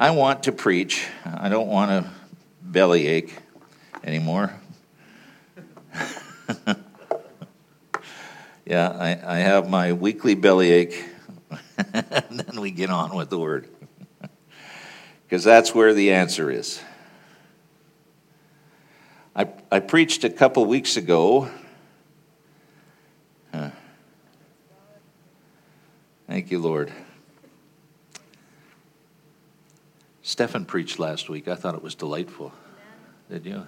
I want to preach. I don't want a bellyache anymore. yeah, I, I have my weekly bellyache, and then we get on with the word. Because that's where the answer is. I, I preached a couple weeks ago. Huh. Thank you, Lord. Stefan preached last week. I thought it was delightful. Did you?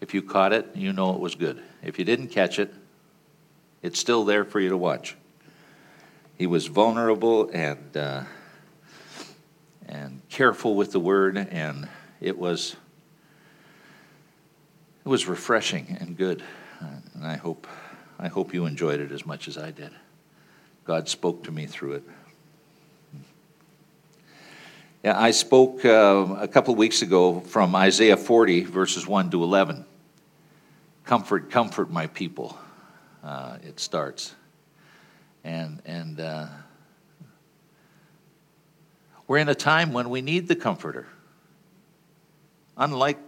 If you caught it, you know it was good. If you didn't catch it, it's still there for you to watch. He was vulnerable and uh, and careful with the word, and it was it was refreshing and good. And I hope I hope you enjoyed it as much as I did. God spoke to me through it. I spoke uh, a couple of weeks ago from Isaiah 40, verses 1 to 11. Comfort, comfort my people, uh, it starts. And, and uh, we're in a time when we need the comforter. Unlike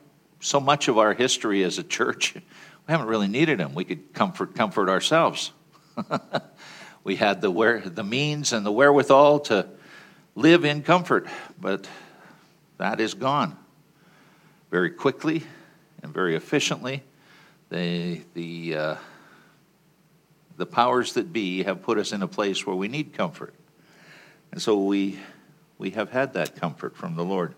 so much of our history as a church, we haven't really needed him. We could comfort, comfort ourselves. we had the, where, the means and the wherewithal to live in comfort, but that is gone very quickly and very efficiently. They, the, uh, the powers that be have put us in a place where we need comfort. And so we, we have had that comfort from the Lord.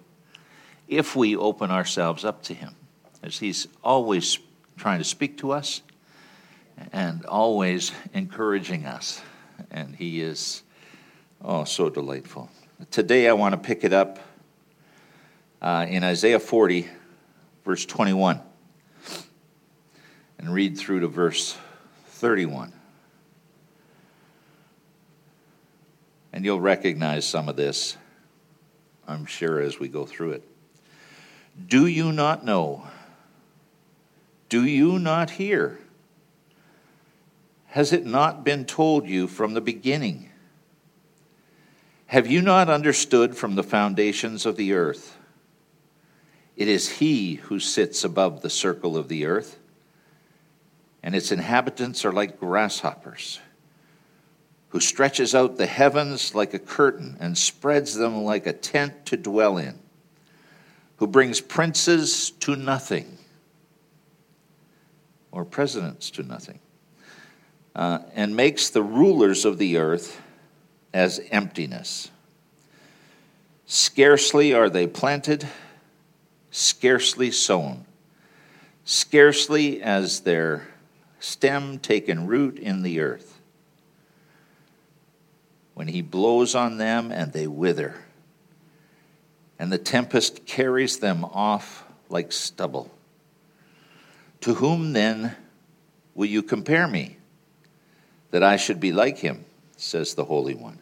If we open ourselves up to Him, as He's always trying to speak to us and always encouraging us, and He is, oh, so delightful. Today I want to pick it up uh, in Isaiah 40, verse 21, and read through to verse 31. And you'll recognize some of this, I'm sure, as we go through it. Do you not know? Do you not hear? Has it not been told you from the beginning? Have you not understood from the foundations of the earth? It is He who sits above the circle of the earth, and its inhabitants are like grasshoppers, who stretches out the heavens like a curtain and spreads them like a tent to dwell in, who brings princes to nothing, or presidents to nothing, uh, and makes the rulers of the earth as emptiness. Scarcely are they planted, scarcely sown, scarcely as their stem taken root in the earth. When he blows on them and they wither, and the tempest carries them off like stubble. To whom then will you compare me, that I should be like him, says the Holy One?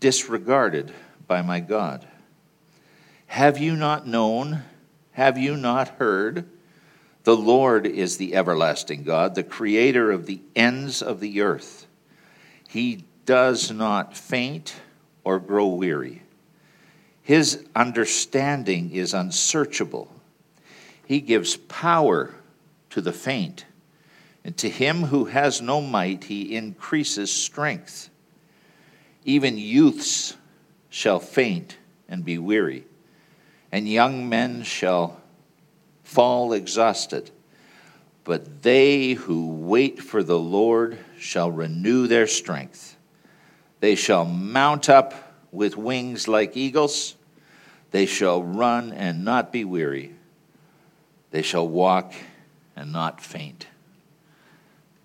disregarded by my God. Have you not known? Have you not heard? The Lord is the everlasting God, the creator of the ends of the earth. He does not faint or grow weary. His understanding is unsearchable. He gives power to the faint, and to him who has no might, he increases strength. Even youths shall faint and be weary, and young men shall fall exhausted. But they who wait for the Lord shall renew their strength. They shall mount up with wings like eagles. They shall run and not be weary. They shall walk and not faint.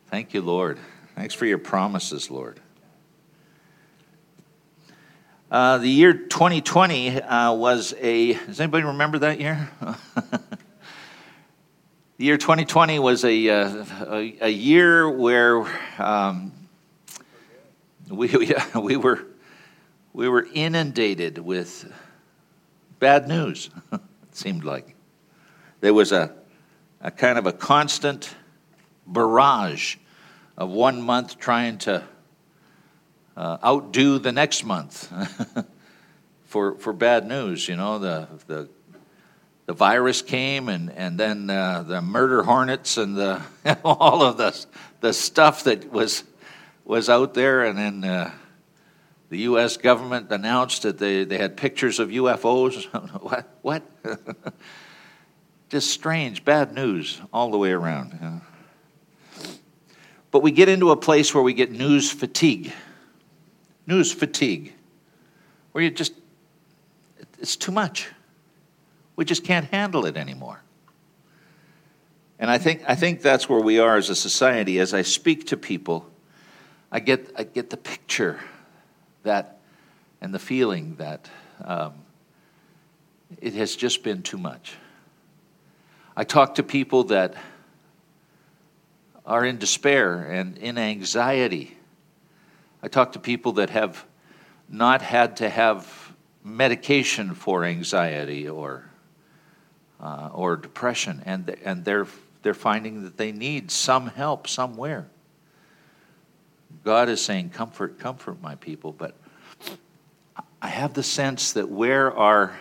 Thank you, Lord. Thanks for your promises, Lord. Uh, the year 2020 uh, was a. Does anybody remember that year? the year 2020 was a, uh, a, a, year where um, we, we, we, were, we were inundated with bad news, it seemed like. There was a, a kind of a constant barrage of one month trying to uh, outdo the next month for, for bad news. You know, the, the, the virus came and, and then uh, the murder hornets and the, all of the, the stuff that was, was out there. And then uh, the U.S. government announced that they, they had pictures of UFOs. what? What? Just strange, bad news all the way around. But we get into a place where we get news fatigue news fatigue, where you just, it's too much. We just can't handle it anymore. And I think, I think that's where we are as a society. As I speak to people, I get, I get the picture that and the feeling that um, it has just been too much. I talk to people that are in despair and in anxiety I talk to people that have not had to have medication for anxiety or, uh, or depression, and, and they're, they're finding that they need some help somewhere. God is saying, Comfort, comfort my people, but I have the sense that where our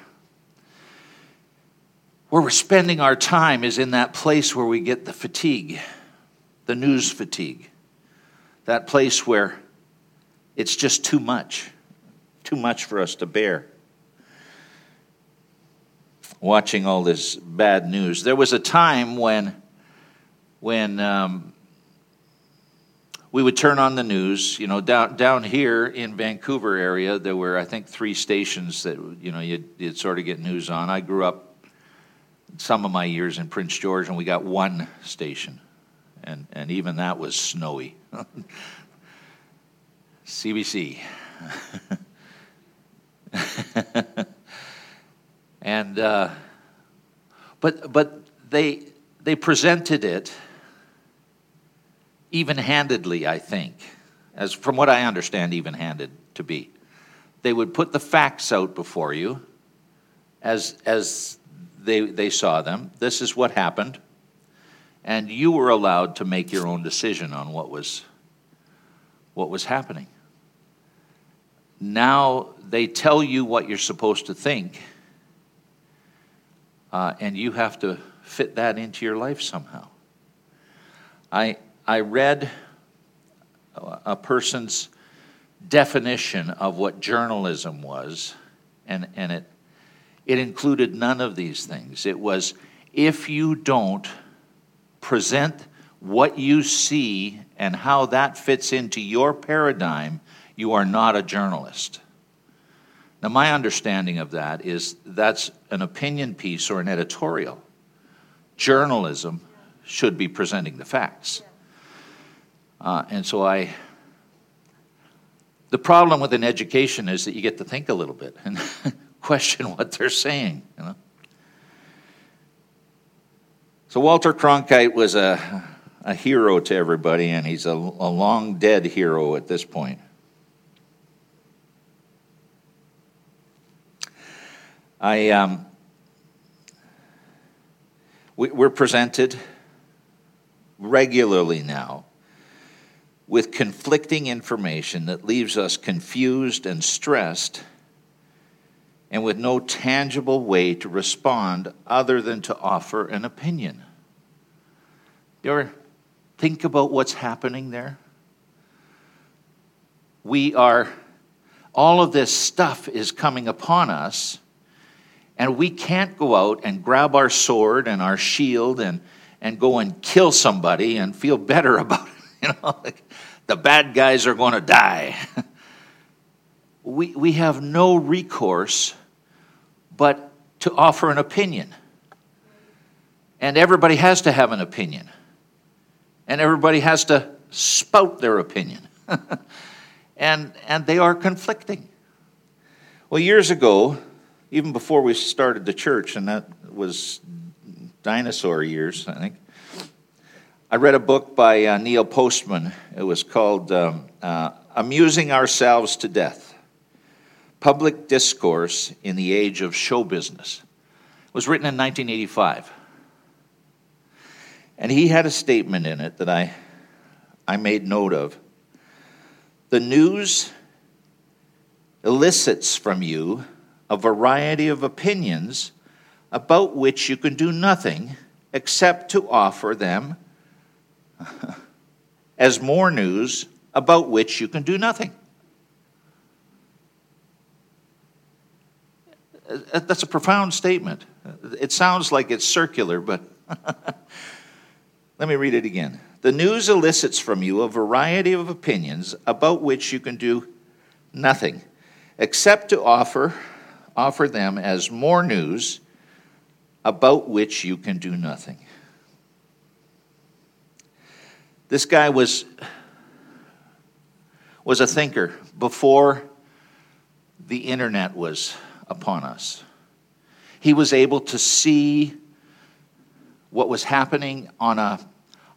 where we're spending our time is in that place where we get the fatigue, the news fatigue. That place where it's just too much, too much for us to bear. Watching all this bad news. There was a time when, when um, we would turn on the news. You know, down down here in Vancouver area, there were I think three stations that you know you'd, you'd sort of get news on. I grew up some of my years in Prince George, and we got one station, and and even that was snowy. CBC. and uh, but but they they presented it even-handedly, I think, as from what I understand, even-handed to be. They would put the facts out before you as as they they saw them. This is what happened, and you were allowed to make your own decision on what was what was happening now they tell you what you're supposed to think, uh, and you have to fit that into your life somehow. I, I read a person's definition of what journalism was, and, and it, it included none of these things. It was if you don't present what you see and how that fits into your paradigm, you are not a journalist. Now, my understanding of that is that's an opinion piece or an editorial. Journalism should be presenting the facts. Uh, and so I. The problem with an education is that you get to think a little bit and question what they're saying. You know? So Walter Cronkite was a, a hero to everybody, and he's a, a long dead hero at this point. I, um, we, we're presented regularly now with conflicting information that leaves us confused and stressed and with no tangible way to respond other than to offer an opinion. You ever think about what's happening there? We are, all of this stuff is coming upon us and we can't go out and grab our sword and our shield and, and go and kill somebody and feel better about it. You know, like the bad guys are going to die. we, we have no recourse but to offer an opinion. And everybody has to have an opinion. And everybody has to spout their opinion. and, and they are conflicting. Well, years ago, even before we started the church, and that was dinosaur years, I think, I read a book by uh, Neil Postman. It was called um, uh, Amusing Ourselves to Death Public Discourse in the Age of Show Business. It was written in 1985. And he had a statement in it that I, I made note of. The news elicits from you a variety of opinions about which you can do nothing except to offer them as more news about which you can do nothing. Uh, uh, that's a profound statement. It sounds like it's circular, but let me read it again. The news elicits from you a variety of opinions about which you can do nothing except to offer, offer them as more news about which you can do nothing. This guy was, was a thinker before the internet was upon us. He was able to see what was happening on a,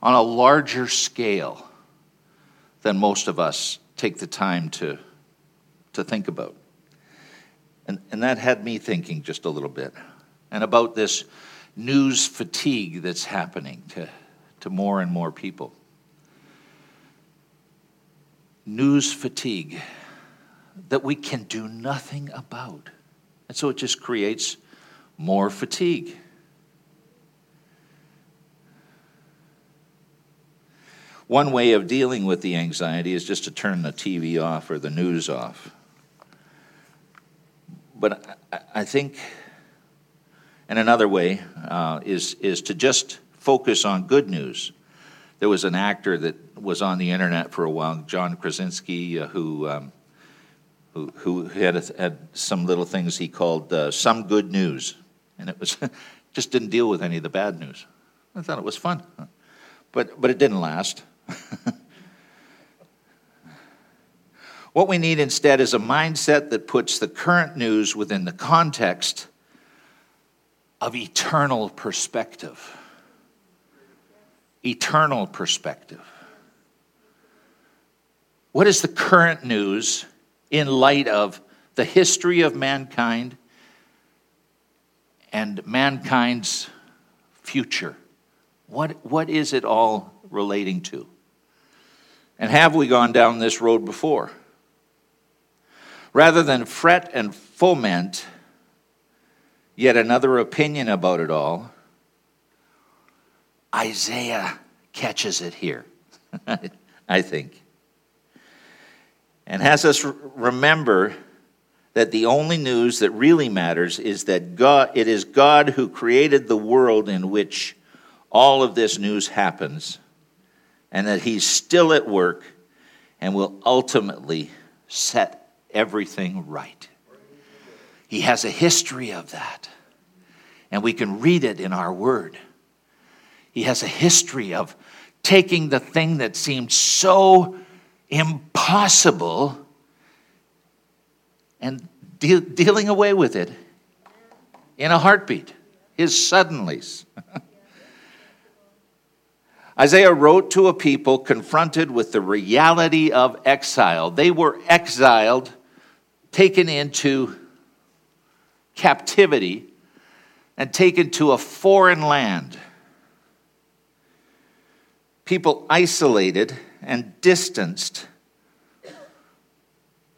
on a larger scale than most of us take the time to, to think about. And, and that had me thinking just a little bit. And about this news fatigue that's happening to, to more and more people. News fatigue that we can do nothing about. And so it just creates more fatigue. One way of dealing with the anxiety is just to turn the TV off or the news off. But I think, and another way uh, is, is to just focus on good news. There was an actor that was on the internet for a while, John Krasinski, uh, who um, who, who had, a, had some little things he called uh, some good news. And it was just didn't deal with any of the bad news. I thought it was fun. But, but it didn't last. what we need instead is a mindset that puts the current news within the context of eternal perspective. Eternal perspective. What is the current news in light of the history of mankind and mankind's future. What, what is it all relating to? And have we gone down this road before? Rather than fret and foment yet another opinion about it all, Isaiah catches it here, I think and has us remember that the only news that really matters is that God, it is God who created the world in which all of this news happens, and that He's still at work and will ultimately set everything right. He has a history of that, and we can read it in our Word. He has a history of taking the thing that seemed so impossible and de- dealing away with it in a heartbeat, his suddenlies. Isaiah wrote to a people confronted with the reality of exile. They were exiled, taken into captivity, and taken to a foreign land. People isolated and distanced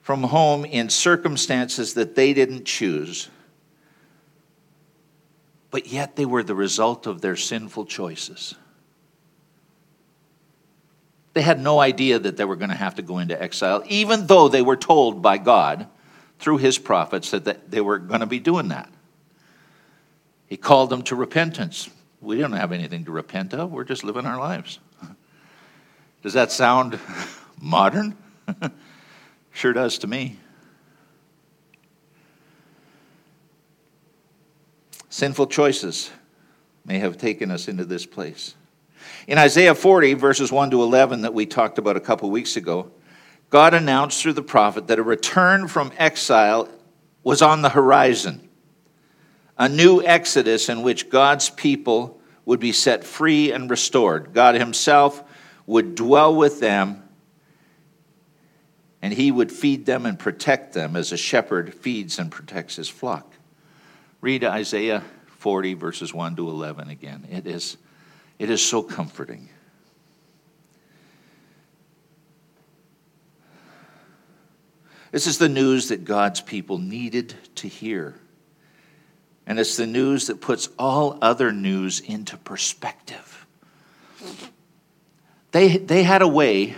from home in circumstances that they didn't choose, but yet they were the result of their sinful choices. They had no idea that they were going to have to go into exile, even though they were told by God through his prophets that they were going to be doing that. He called them to repentance. We don't have anything to repent of, we're just living our lives. Does that sound modern? sure does to me. Sinful choices may have taken us into this place. In Isaiah 40, verses 1 to 11, that we talked about a couple weeks ago, God announced through the prophet that a return from exile was on the horizon. A new exodus in which God's people would be set free and restored. God Himself would dwell with them and He would feed them and protect them as a shepherd feeds and protects his flock. Read Isaiah 40, verses 1 to 11 again. It is, it is so comforting. This is the news that God's people needed to hear. And it's the news that puts all other news into perspective. They, they had a way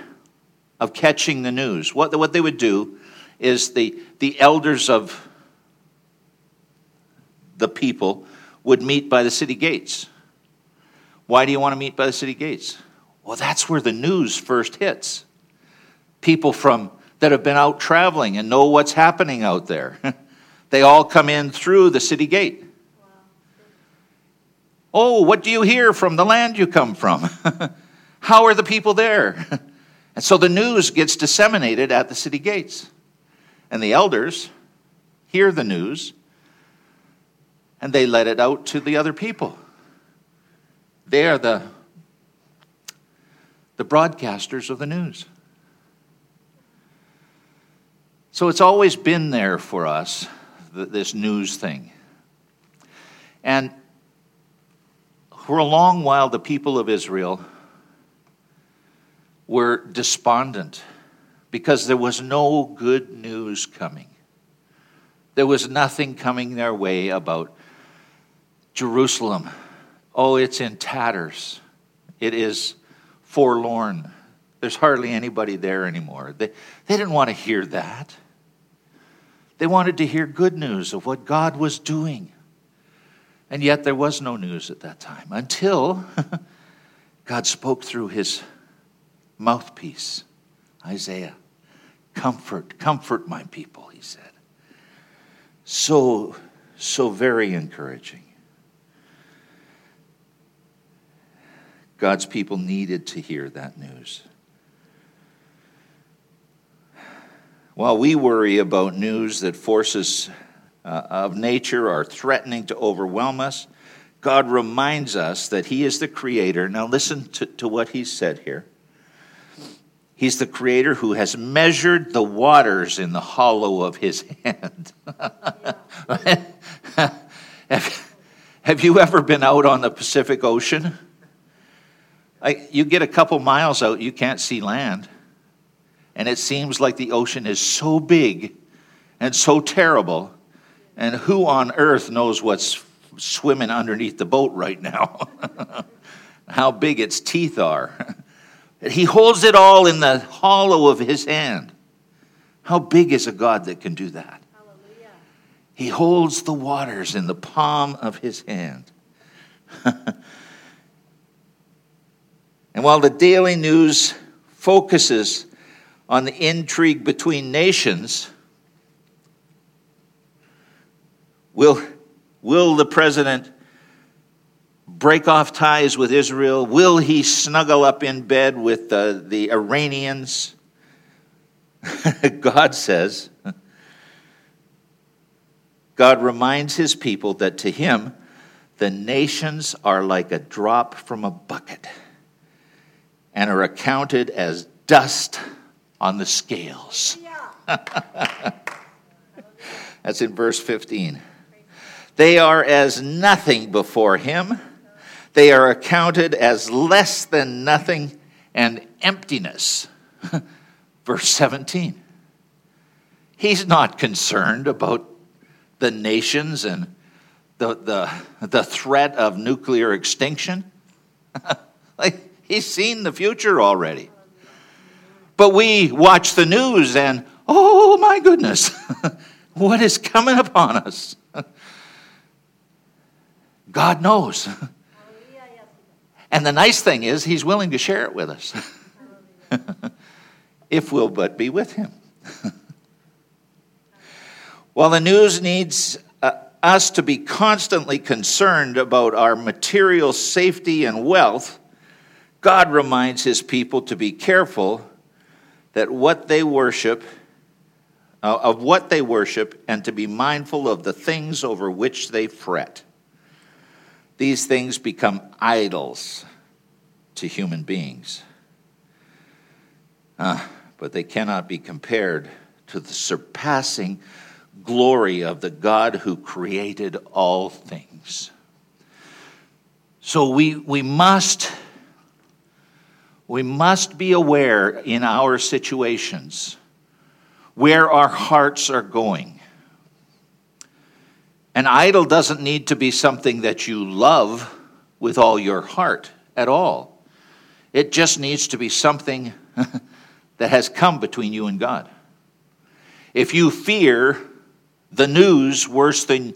of catching the news. What, what they would do is the, the elders of the people would meet by the city gates. Why do you want to meet by the city gates? Well, that's where the news first hits. People from that have been out traveling and know what's happening out there. they all come in through the city gate. Oh, what do you hear from the land you come from? How are the people there? and so the news gets disseminated at the city gates. And the elders hear the news and they let it out to the other people. They are the, the broadcasters of the news. So it's always been there for us, this news thing. And for a long while, the people of Israel were despondent because there was no good news coming. There was nothing coming their way about Jerusalem. Oh, it's in tatters. It is forlorn. There's hardly anybody there anymore. They, they didn't want to hear that. They wanted to hear good news of what God was doing. And yet there was no news at that time until God spoke through his mouthpiece, Isaiah. Comfort, comfort my people, he said. So, so very encouraging. God's people needed to hear that news. While we worry about news that forces uh, of nature are threatening to overwhelm us, God reminds us that He is the Creator. Now, listen to, to what He said here. He's the Creator who has measured the waters in the hollow of His hand. have, have you ever been out on the Pacific Ocean? I, you get a couple miles out, you can't see land. And it seems like the ocean is so big and so terrible. And who on earth knows what's swimming underneath the boat right now? How big its teeth are. he holds it all in the hollow of his hand. How big is a God that can do that? Hallelujah. He holds the waters in the palm of his hand. and while the daily news focuses on the intrigue between nations, will, will the president break off ties with Israel? Will he snuggle up in bed with the, the Iranians? God says, God reminds his people that to him, the nations are like a drop from a bucket and are accounted as dust on the scales. That's in verse 15. They are as nothing before him. They are accounted as less than nothing and emptiness. verse 17. He's not concerned about the nations and the, the, the threat of nuclear extinction. like, he's seen the future already. But we watch the news and, oh my goodness, what is coming upon us? God knows. And the nice thing is, He's willing to share it with us if we'll but be with Him. While the news needs uh, us to be constantly concerned about our material safety and wealth, God reminds His people to be careful that what they worship uh, of what they worship, and to be mindful of the things over which they fret. These things become idols to human beings. Uh, but they cannot be compared to the surpassing glory of the God who created all things. So we, we must we must be aware in our situations where our hearts are going. An idol doesn't need to be something that you love with all your heart at all. It just needs to be something that has come between you and God. If you fear the news worse than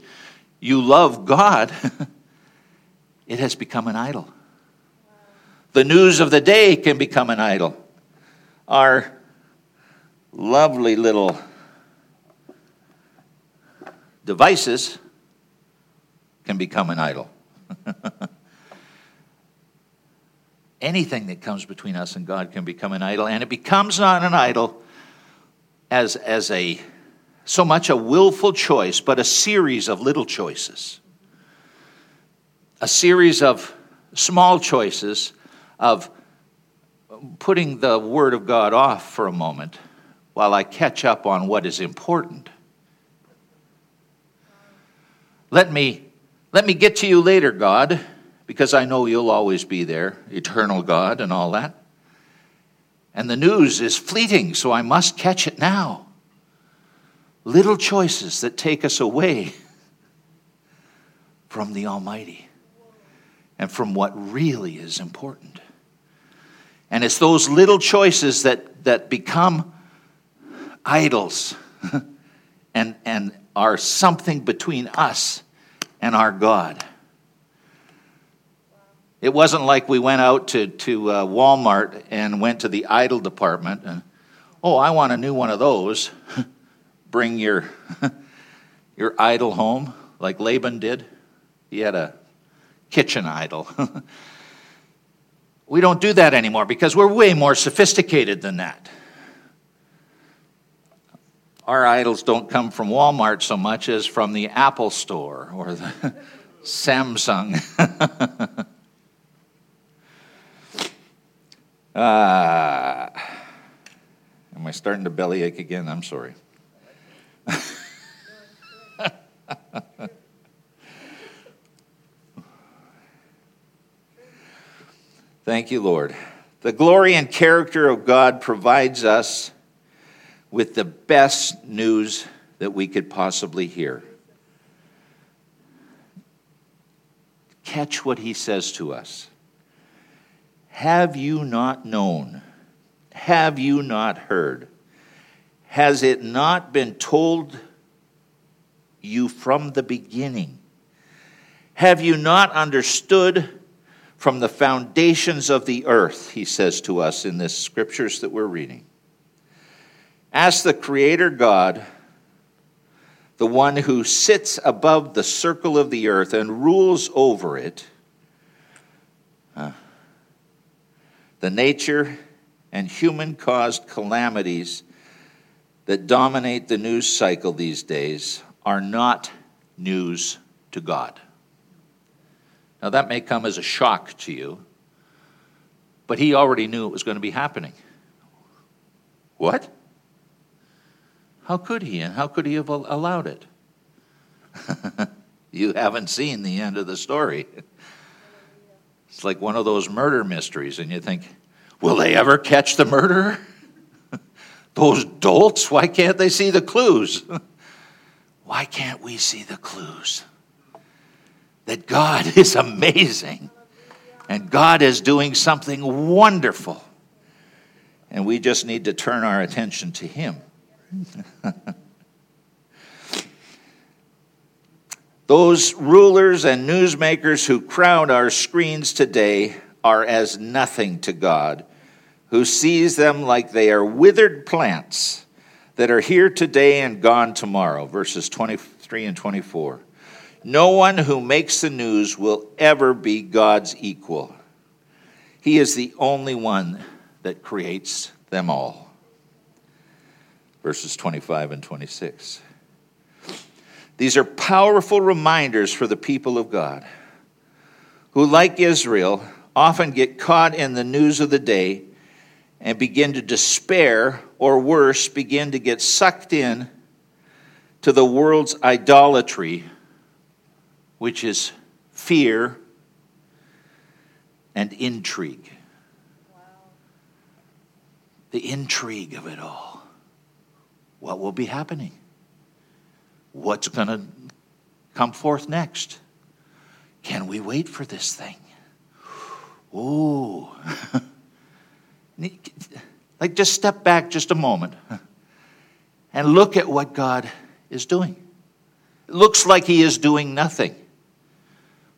you love God, it has become an idol. The news of the day can become an idol. Our lovely little devices can become an idol. Anything that comes between us and God can become an idol, and it becomes not an idol as, as a so much a willful choice, but a series of little choices. A series of small choices of putting the Word of God off for a moment while I catch up on what is important. Let me, let me get to you later, God, because I know you'll always be there, eternal God, and all that. And the news is fleeting, so I must catch it now. Little choices that take us away from the Almighty and from what really is important. And it's those little choices that, that become idols and, and are something between us and our God. It wasn't like we went out to, to uh, Walmart and went to the idol department and, oh, I want a new one of those. Bring your, your idol home, like Laban did. He had a kitchen idol. We don't do that anymore because we're way more sophisticated than that. Our idols don't come from Walmart so much as from the Apple Store or the Samsung. uh, am I starting to bellyache again? I'm sorry. Thank you, Lord. The glory and character of God provides us with the best news that we could possibly hear. Catch what he says to us. Have you not known? Have you not heard? Has it not been told you from the beginning? Have you not understood? From the foundations of the earth, he says to us in this scriptures that we're reading. Ask the Creator God, the one who sits above the circle of the earth and rules over it, uh, the nature and human caused calamities that dominate the news cycle these days are not news to God. Now, that may come as a shock to you, but he already knew it was going to be happening. What? How could he? And how could he have allowed it? you haven't seen the end of the story. It's like one of those murder mysteries, and you think, will they ever catch the murderer? those dolts, why can't they see the clues? why can't we see the clues? That God is amazing and God is doing something wonderful. And we just need to turn our attention to Him. Those rulers and newsmakers who crowd our screens today are as nothing to God, who sees them like they are withered plants that are here today and gone tomorrow. Verses 23 and 24. No one who makes the news will ever be God's equal. He is the only one that creates them all. verses 25 and 26. These are powerful reminders for the people of God, who, like Israel, often get caught in the news of the day and begin to despair, or worse, begin to get sucked in to the world's idolatry, which is fear and intrigue. Wow. The intrigue of it all. What will be happening? What's going to come forth next? Can we wait for this thing? Ooh. like, just step back just a moment and look at what God is doing. It looks like He is doing nothing,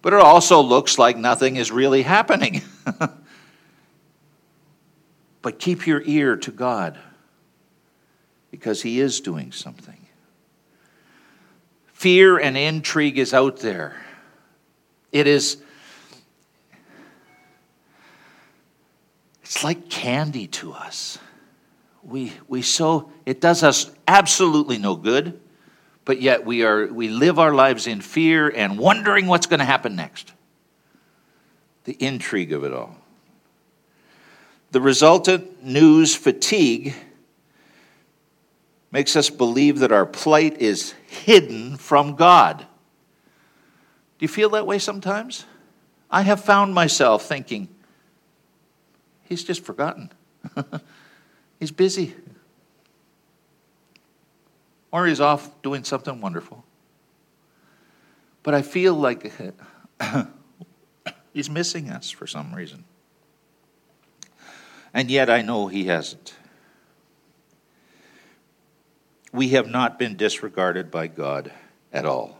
but it also looks like nothing is really happening. but keep your ear to God because He is doing something. Fear and intrigue is out there. It is it's like candy to us. We, we so it does us absolutely no good, but yet we are we live our lives in fear and wondering what's going to happen next. The intrigue of it all. The resultant news fatigue makes us believe that our plight is hidden from God. Do you feel that way sometimes? I have found myself thinking, He's just forgotten. he's busy. Or he's off doing something wonderful. But I feel like he's missing us for some reason. And yet I know he hasn't we have not been disregarded by God at all.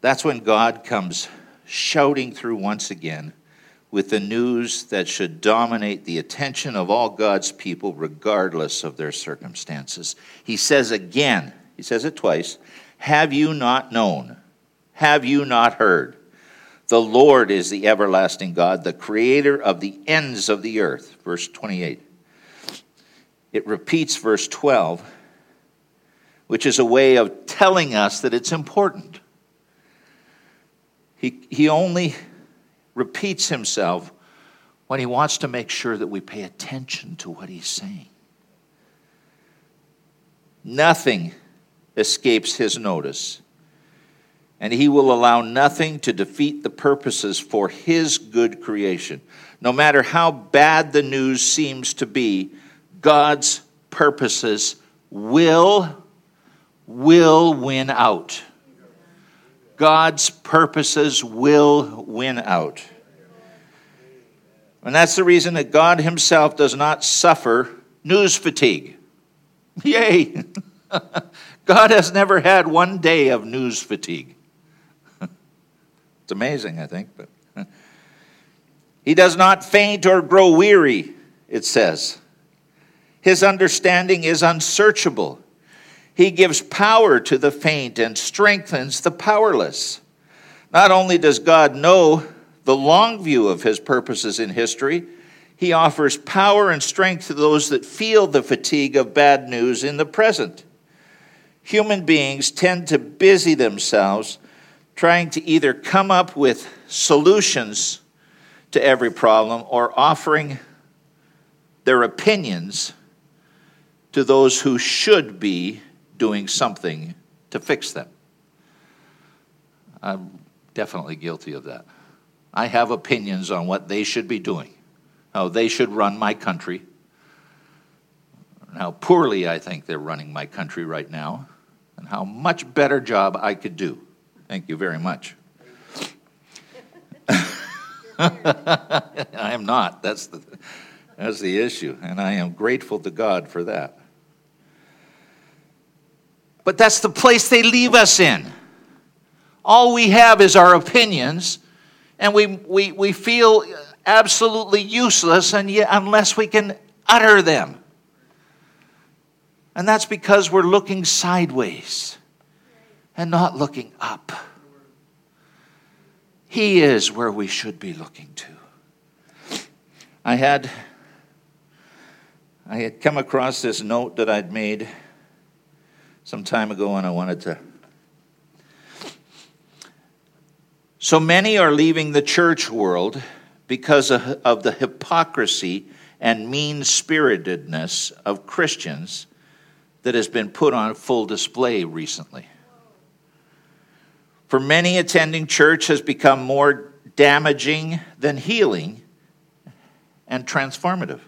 That's when God comes shouting through once again with the news that should dominate the attention of all God's people, regardless of their circumstances. He says again, he says it twice Have you not known? Have you not heard? The Lord is the everlasting God, the creator of the ends of the earth. Verse 28 it repeats verse 12, which is a way of telling us that it's important. He, he only repeats himself when he wants to make sure that we pay attention to what he's saying. Nothing escapes his notice, and he will allow nothing to defeat the purposes for his good creation. No matter how bad the news seems to be, God's purposes will will win out. God's purposes will win out. And that's the reason that God Himself does not suffer news fatigue. Yay! God has never had one day of news fatigue. it's amazing, I think, but He does not faint or grow weary, it says. His understanding is unsearchable. He gives power to the faint and strengthens the powerless. Not only does God know the long view of his purposes in history, he offers power and strength to those that feel the fatigue of bad news in the present. Human beings tend to busy themselves trying to either come up with solutions to every problem or offering their opinions to those who should be doing something to fix them. I'm definitely guilty of that. I have opinions on what they should be doing, how they should run my country, and how poorly I think they're running my country right now, and how much better job I could do. Thank you very much. I am not. That's the, that's the issue. And I am grateful to God for that. But that's the place they leave us in. All we have is our opinions, and we, we, we feel absolutely useless and yet, unless we can utter them. And that's because we're looking sideways and not looking up. He is where we should be looking to. I had I had come across this note that I'd made some time ago, and I wanted to. So many are leaving the church world because of the hypocrisy and mean spiritedness of Christians that has been put on full display recently. For many, attending church has become more damaging than healing and transformative.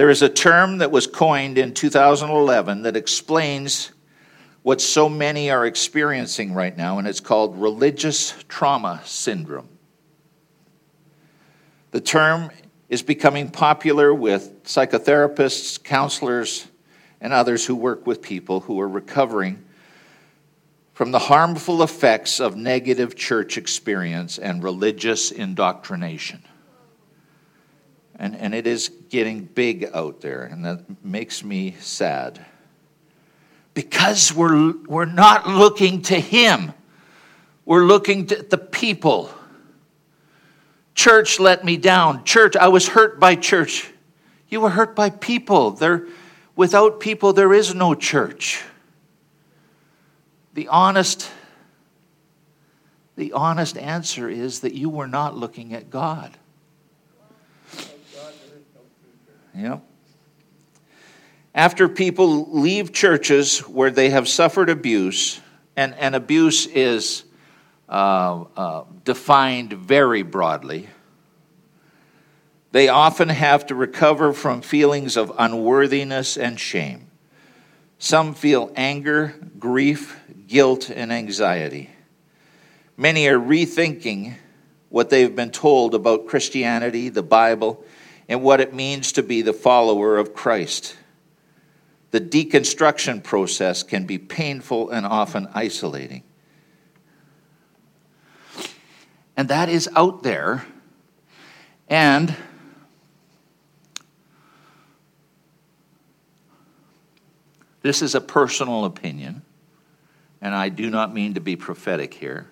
There is a term that was coined in 2011 that explains what so many are experiencing right now, and it's called religious trauma syndrome. The term is becoming popular with psychotherapists, counselors, and others who work with people who are recovering from the harmful effects of negative church experience and religious indoctrination. And, and it is getting big out there, and that makes me sad. Because we're, we're not looking to Him, we're looking to the people. Church let me down. Church, I was hurt by church. You were hurt by people. There, without people, there is no church. The honest, the honest answer is that you were not looking at God. Yep. After people leave churches where they have suffered abuse, and, and abuse is uh, uh, defined very broadly, they often have to recover from feelings of unworthiness and shame. Some feel anger, grief, guilt, and anxiety. Many are rethinking what they've been told about Christianity, the Bible, and what it means to be the follower of Christ. The deconstruction process can be painful and often isolating. And that is out there. And this is a personal opinion, and I do not mean to be prophetic here.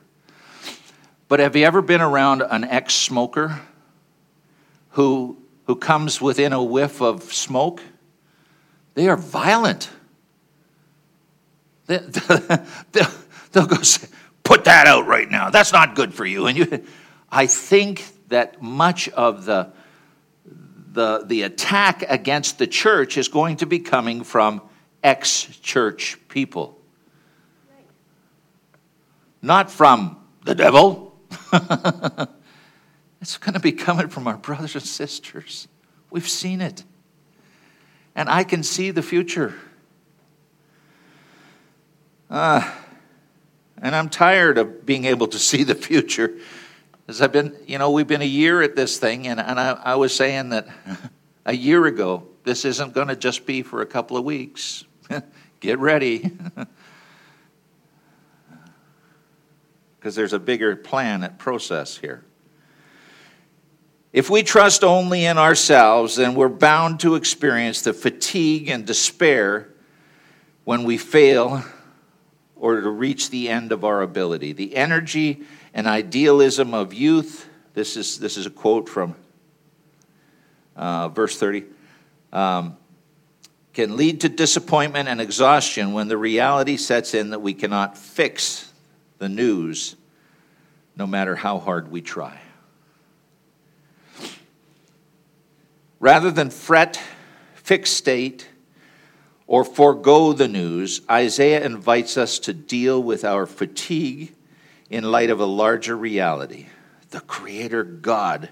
But have you ever been around an ex smoker who who comes within a whiff of smoke, they are violent. They, will go say, put that out right now. That's not good for you. And you, I think that much of the, the, the attack against the church is going to be coming from ex church people, not from the devil. It's going to be coming from our brothers and sisters. We've seen it. And I can see the future. Uh, and I'm tired of being able to see the future. As I've been, you know, we've been a year at this thing, and, and I, I was saying that a year ago, this isn't going to just be for a couple of weeks. Get ready. Because there's a bigger plan at process here. If we trust only in ourselves, then we're bound to experience the fatigue and despair when we fail or to reach the end of our ability. The energy and idealism of youth, this is, this is a quote from uh, verse 30, um, can lead to disappointment and exhaustion when the reality sets in that we cannot fix the news no matter how hard we try. Rather than fret, fixate, or forego the news, Isaiah invites us to deal with our fatigue in light of a larger reality. The Creator God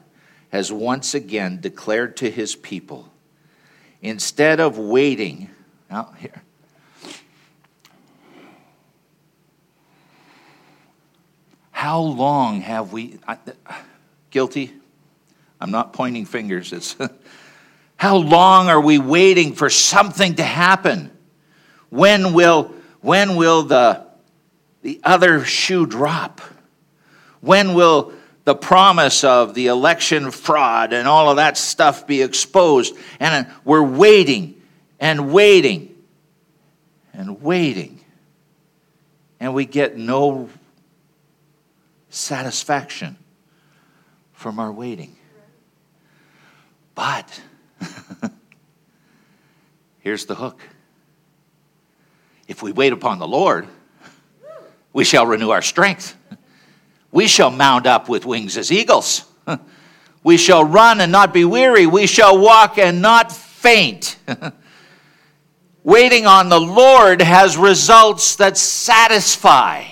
has once again declared to his people instead of waiting, now here. How long have we, I, guilty? I'm not pointing fingers. It's How long are we waiting for something to happen? When will, when will the, the other shoe drop? When will the promise of the election fraud and all of that stuff be exposed? And we're waiting and waiting and waiting. And we get no satisfaction from our waiting. But here's the hook. If we wait upon the Lord, we shall renew our strength. We shall mount up with wings as eagles. We shall run and not be weary. We shall walk and not faint. Waiting on the Lord has results that satisfy.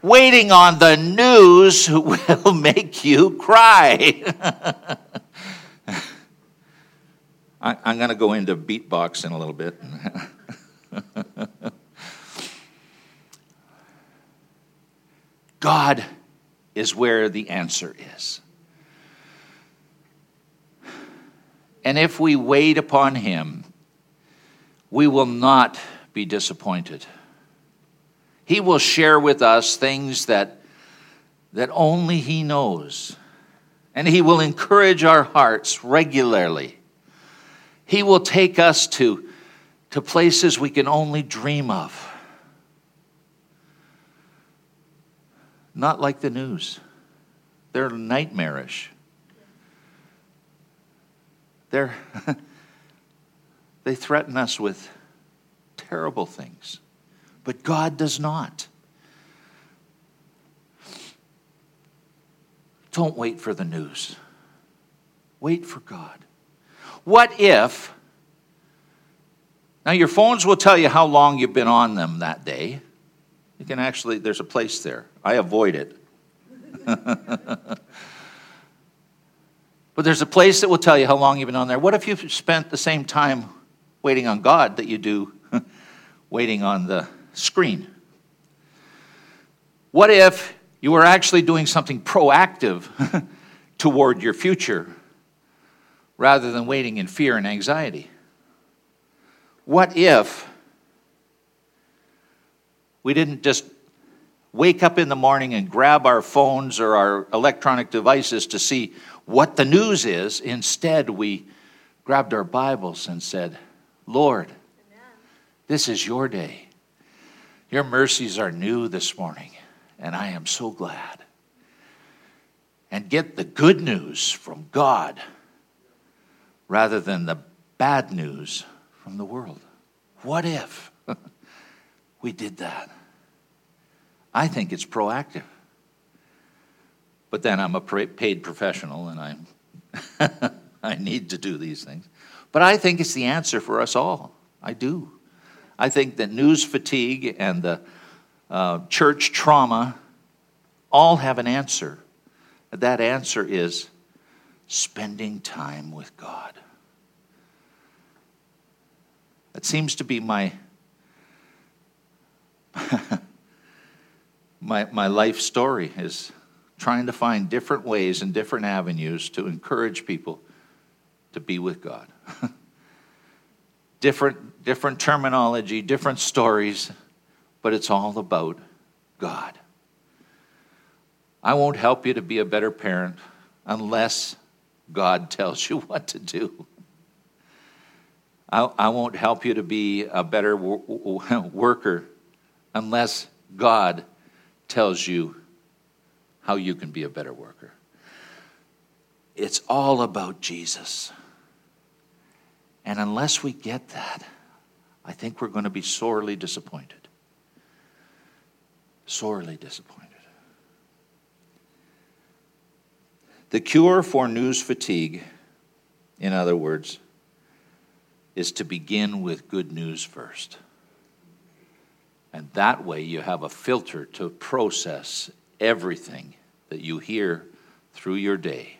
Waiting on the news will make you cry. I, am going to go into beatbox in a little bit. God is where the answer is. And if we wait upon Him, we will not be disappointed. He will share with us things that, that only He knows. And He will encourage our hearts regularly. He will take us to, to places we can only dream of. Not like the news, they're nightmarish. They're they threaten us with terrible things. But God does not. Don't wait for the news. Wait for God. What if, now your phones will tell you how long you've been on them that day. You can actually, there's a place there. I avoid it. But there's a place that will tell you how long you've been on there. What if you've spent the same time waiting on God that you do waiting on the screen? What if you were actually doing something proactive toward your future rather than waiting in fear and anxiety? What if we didn't just wake up in the morning and grab our phones or our electronic devices to see what the news is. Instead, we grabbed our Bibles and said, Lord, this is your day. Your mercies are new this morning, and I am so glad. And get the good news from God rather than the bad news from the world. What if we did that? I think it's proactive. But then I'm a paid professional and I'm I need to do these things. But I think it's the answer for us all. I do. I think that news fatigue and the uh, church trauma all have an answer. That answer is spending time with God. That seems to be my my, my life story is trying to find different ways and different avenues to encourage people to be with God. different, different terminology, different stories, but it's all about God. I won't help you to be a better parent unless God tells you what to do. I, I won't help you to be a better worker unless God tells you how you can be a better worker. It's all about Jesus. And unless we get that, I think we're going to be sorely disappointed. Sorely disappointed. The cure for news fatigue, in other words, is to begin with good news first. And that way you have a filter to process everything that you hear through your day.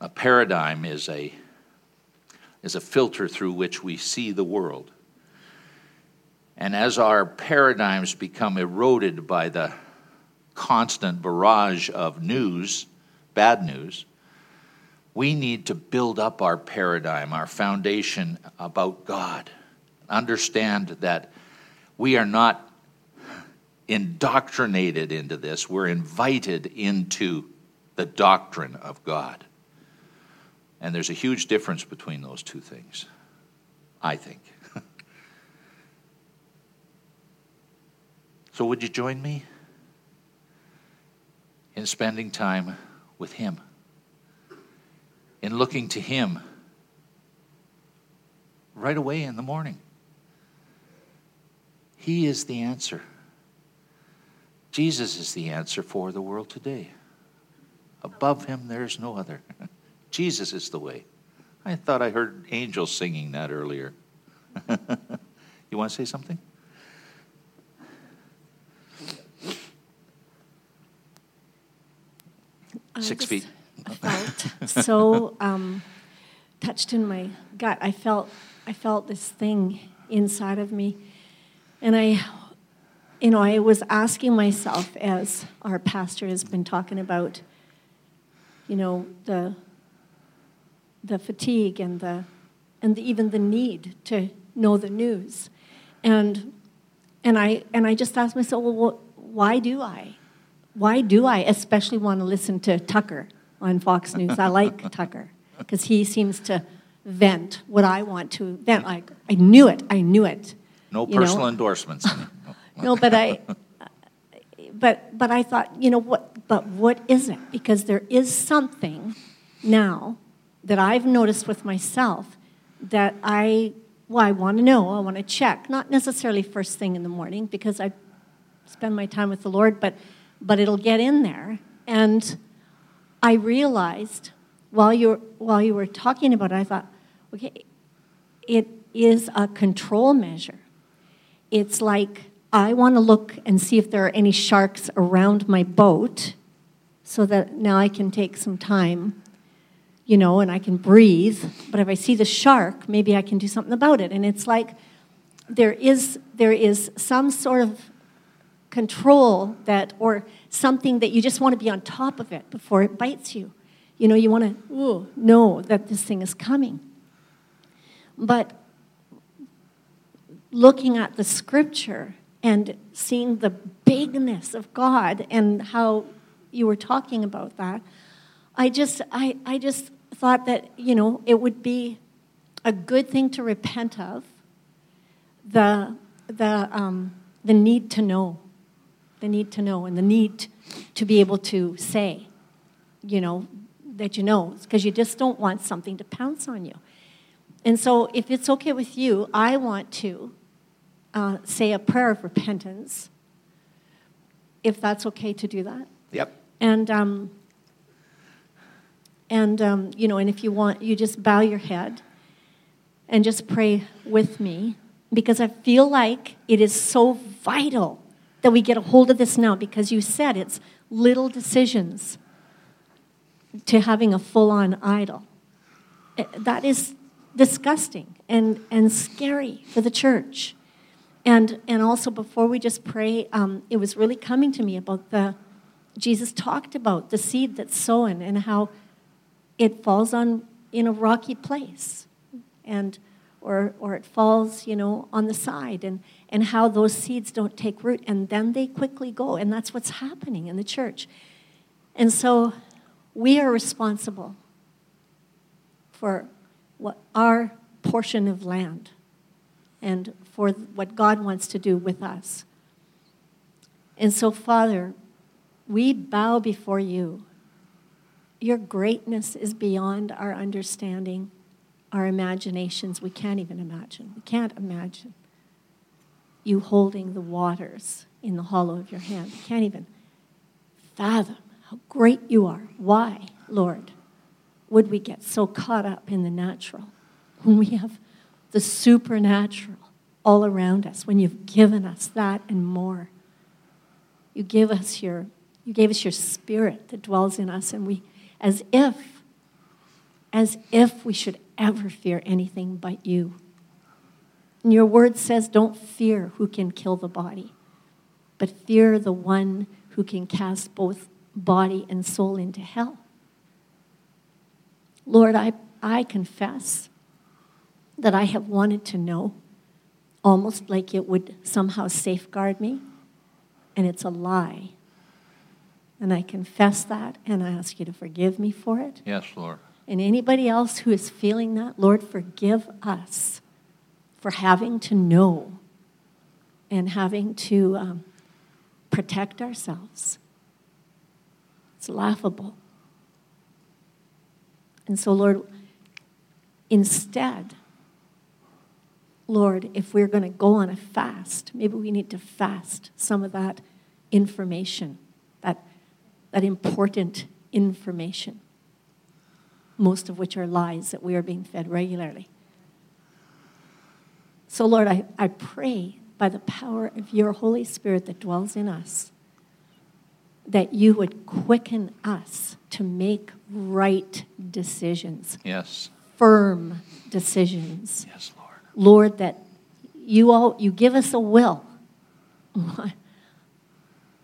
A paradigm is a, is a filter through which we see the world. And as our paradigms become eroded by the constant barrage of news, bad news, we need to build up our paradigm, our foundation about God. Understand that we are not indoctrinated into this, we're invited into the doctrine of God. And there's a huge difference between those two things, I think. so, would you join me in spending time with Him, in looking to Him right away in the morning. He is the answer. Jesus is the answer for the world today. Above him, there is no other. Jesus is the way. I thought I heard angels singing that earlier. you want to say something? Six feet. felt so um, touched in my gut. I felt I felt this thing inside of me, and I, you know, I was asking myself as our pastor has been talking about, you know, the the fatigue and the and the, even the need to know the news, and and I and I just asked myself, well, what, why do I? Why do I especially want to listen to Tucker on Fox News? I like Tucker because he seems to vent what I want to vent. Like I knew it, I knew it. No you know? personal endorsements. No, but I, but but I thought, you know what? But what is it? Because there is something now that I've noticed with myself that I, well, I want to know. I want to check. Not necessarily first thing in the morning because I spend my time with the Lord, but but it'll get in there. And I realized while you were, while you were talking about it, I thought, okay, it is a control measure. It's like I want to look and see if there are any sharks around my boat so that now I can take some time, you know, and I can breathe. But if I see the shark, maybe I can do something about it. And it's like there is, there is some sort of control that, or something that you just want to be on top of it before it bites you. You know, you want to know that this thing is coming. But looking at the scripture and seeing the bigness of God and how you were talking about that, I just, I, I just thought that, you know, it would be a good thing to repent of the, the, um, the need to know, the need to know, and the need to be able to say, you know, that you know, because you just don't want something to pounce on you. And so, if it's okay with you, I want to uh, say a prayer of repentance, if that's okay to do that. Yep. And um, and um, you know, and if you want, you just bow your head and just pray with me, because I feel like it is so vital that we get a hold of this now. Because you said it's little decisions to having a full-on idol. Eh, that is disgusting and, and scary for the church. And, and also, before we just pray, um, it was really coming to me about the, Jesus talked about the seed that's sown and how it falls on in a rocky place. And, or, or it falls, you know, on the side, and, and how those seeds don't take root, and then they quickly go. And that's what's happening in the church. And so we are responsible for what our portion of land and for what God wants to do with us. And so, Father, we bow before you. Your greatness is beyond our understanding, our imaginations. We can't even imagine. We can't imagine you holding the waters in the hollow of your hand. We can't even fathom how great you are. Why, Lord, would we get so caught up in the natural when we have the supernatural all around us, when you've given us that and more? You give us your you gave us your spirit that dwells in us and we as if as if we should ever fear anything but you. And your word says don't fear who can kill the body, but fear the one who can cast both body and soul into hell. Lord, I, I confess that I have wanted to know, almost like it would somehow safeguard me, and it's a lie. And I confess that, and I ask you to forgive me for it. Yes, Lord. And anybody else who is feeling that, Lord, forgive us for having to know and having to um, protect ourselves. It's laughable. And so, Lord, instead, Lord, if we're going to go on a fast, maybe we need to fast some of that information, that, that important information, most of which are lies that we are being fed regularly. So, Lord, I, I pray by the power of your Holy Spirit that dwells in us that you would quicken us to make right decisions. Yes. Firm decisions. Yes, Lord. Lord, that you all you give us a will.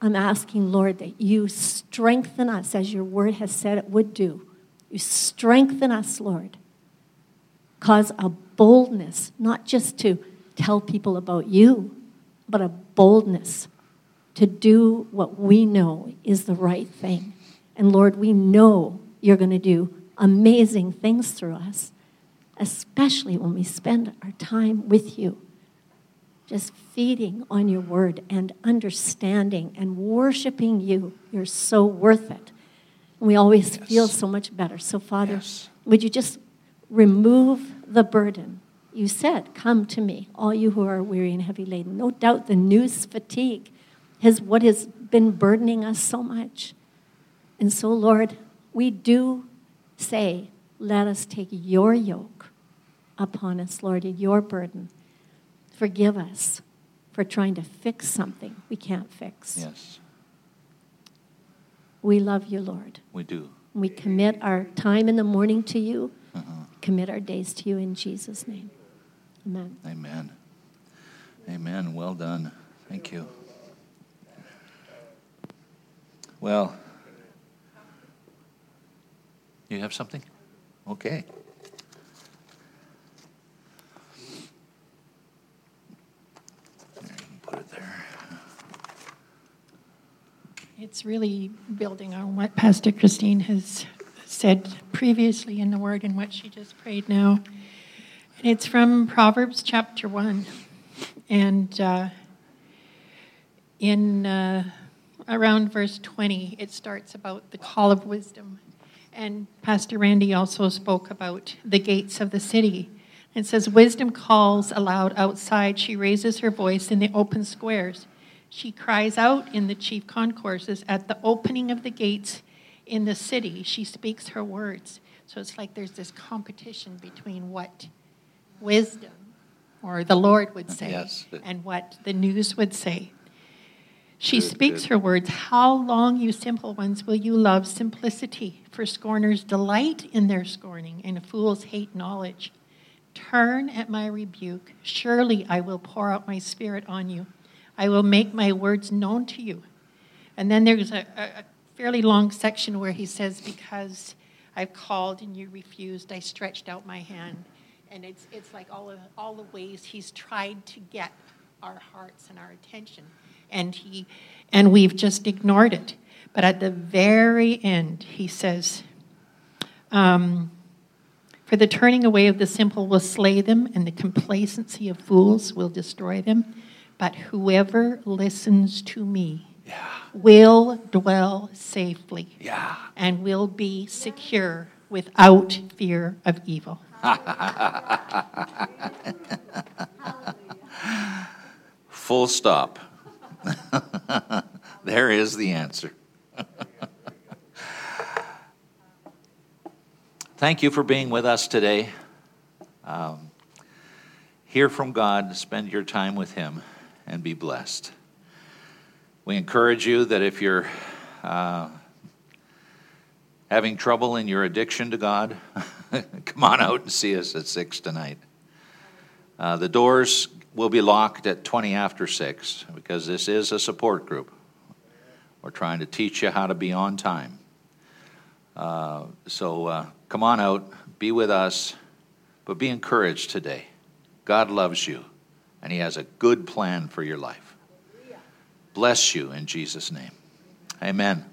I'm asking, Lord, that you strengthen us as your word has said it would do. You strengthen us, Lord. Cause a boldness, not just to tell people about you, but a boldness to do what we know is the right thing. And Lord, we know you're going to do amazing things through us, especially when we spend our time with you, just feeding on your word and understanding and worshiping you. You're so worth it. And we always yes. feel so much better. So, Father, yes. would you just remove the burden? You said, Come to me, all you who are weary and heavy laden. No doubt the news fatigue has what has been burdening us so much. And so, Lord, we do say, let us take your yoke upon us, Lord, and your burden. Forgive us for trying to fix something we can't fix. Yes. We love you, Lord. We do. We commit our time in the morning to you. Commit our days to you in Jesus' name. Amen. Amen. Amen. Well done. Thank you. Well, you have something? Okay. Put it there. It's really building on what Pastor Christine has said previously in the Word and what she just prayed now. And it's from Proverbs chapter 1. And uh, in. Uh, around verse 20, it starts about the call of wisdom. And Pastor Randy also spoke about the gates of the city. It says, Wisdom calls aloud outside. She raises her voice in the open squares. She cries out in the chief concourses at the opening of the gates in the city. She speaks her words. So it's like there's this competition between what wisdom or the Lord would say yes. and what the news would say. She good, speaks good. her words. How long, you simple ones, will you love simplicity? For scorners delight in their scorning, and fools hate knowledge. Turn at my rebuke. Surely I will pour out my spirit on you. I will make my words known to you. And then there's a, a fairly long section where he says, Because I've called and you refused, I stretched out my hand. And it's, it's like all, of, all the ways he's tried to get our hearts and our attention and he and we've just ignored it. But at the very end, he says, um, "For the turning away of the simple will slay them, and the complacency of fools will destroy them. But whoever listens to me." Yeah. Will dwell safely yeah. and will be secure without fear of evil. Full stop. there is the answer. Thank you for being with us today. Um, hear from God, spend your time with Him, and be blessed. We encourage you that if you're uh, having trouble in your addiction to God, come on out and see us at 6 tonight. Uh, the doors will be locked at 20 after 6 because this is a support group. We're trying to teach you how to be on time. Uh, so uh, come on out, be with us, but be encouraged today. God loves you, and He has a good plan for your life. Bless you in Jesus' name. Amen.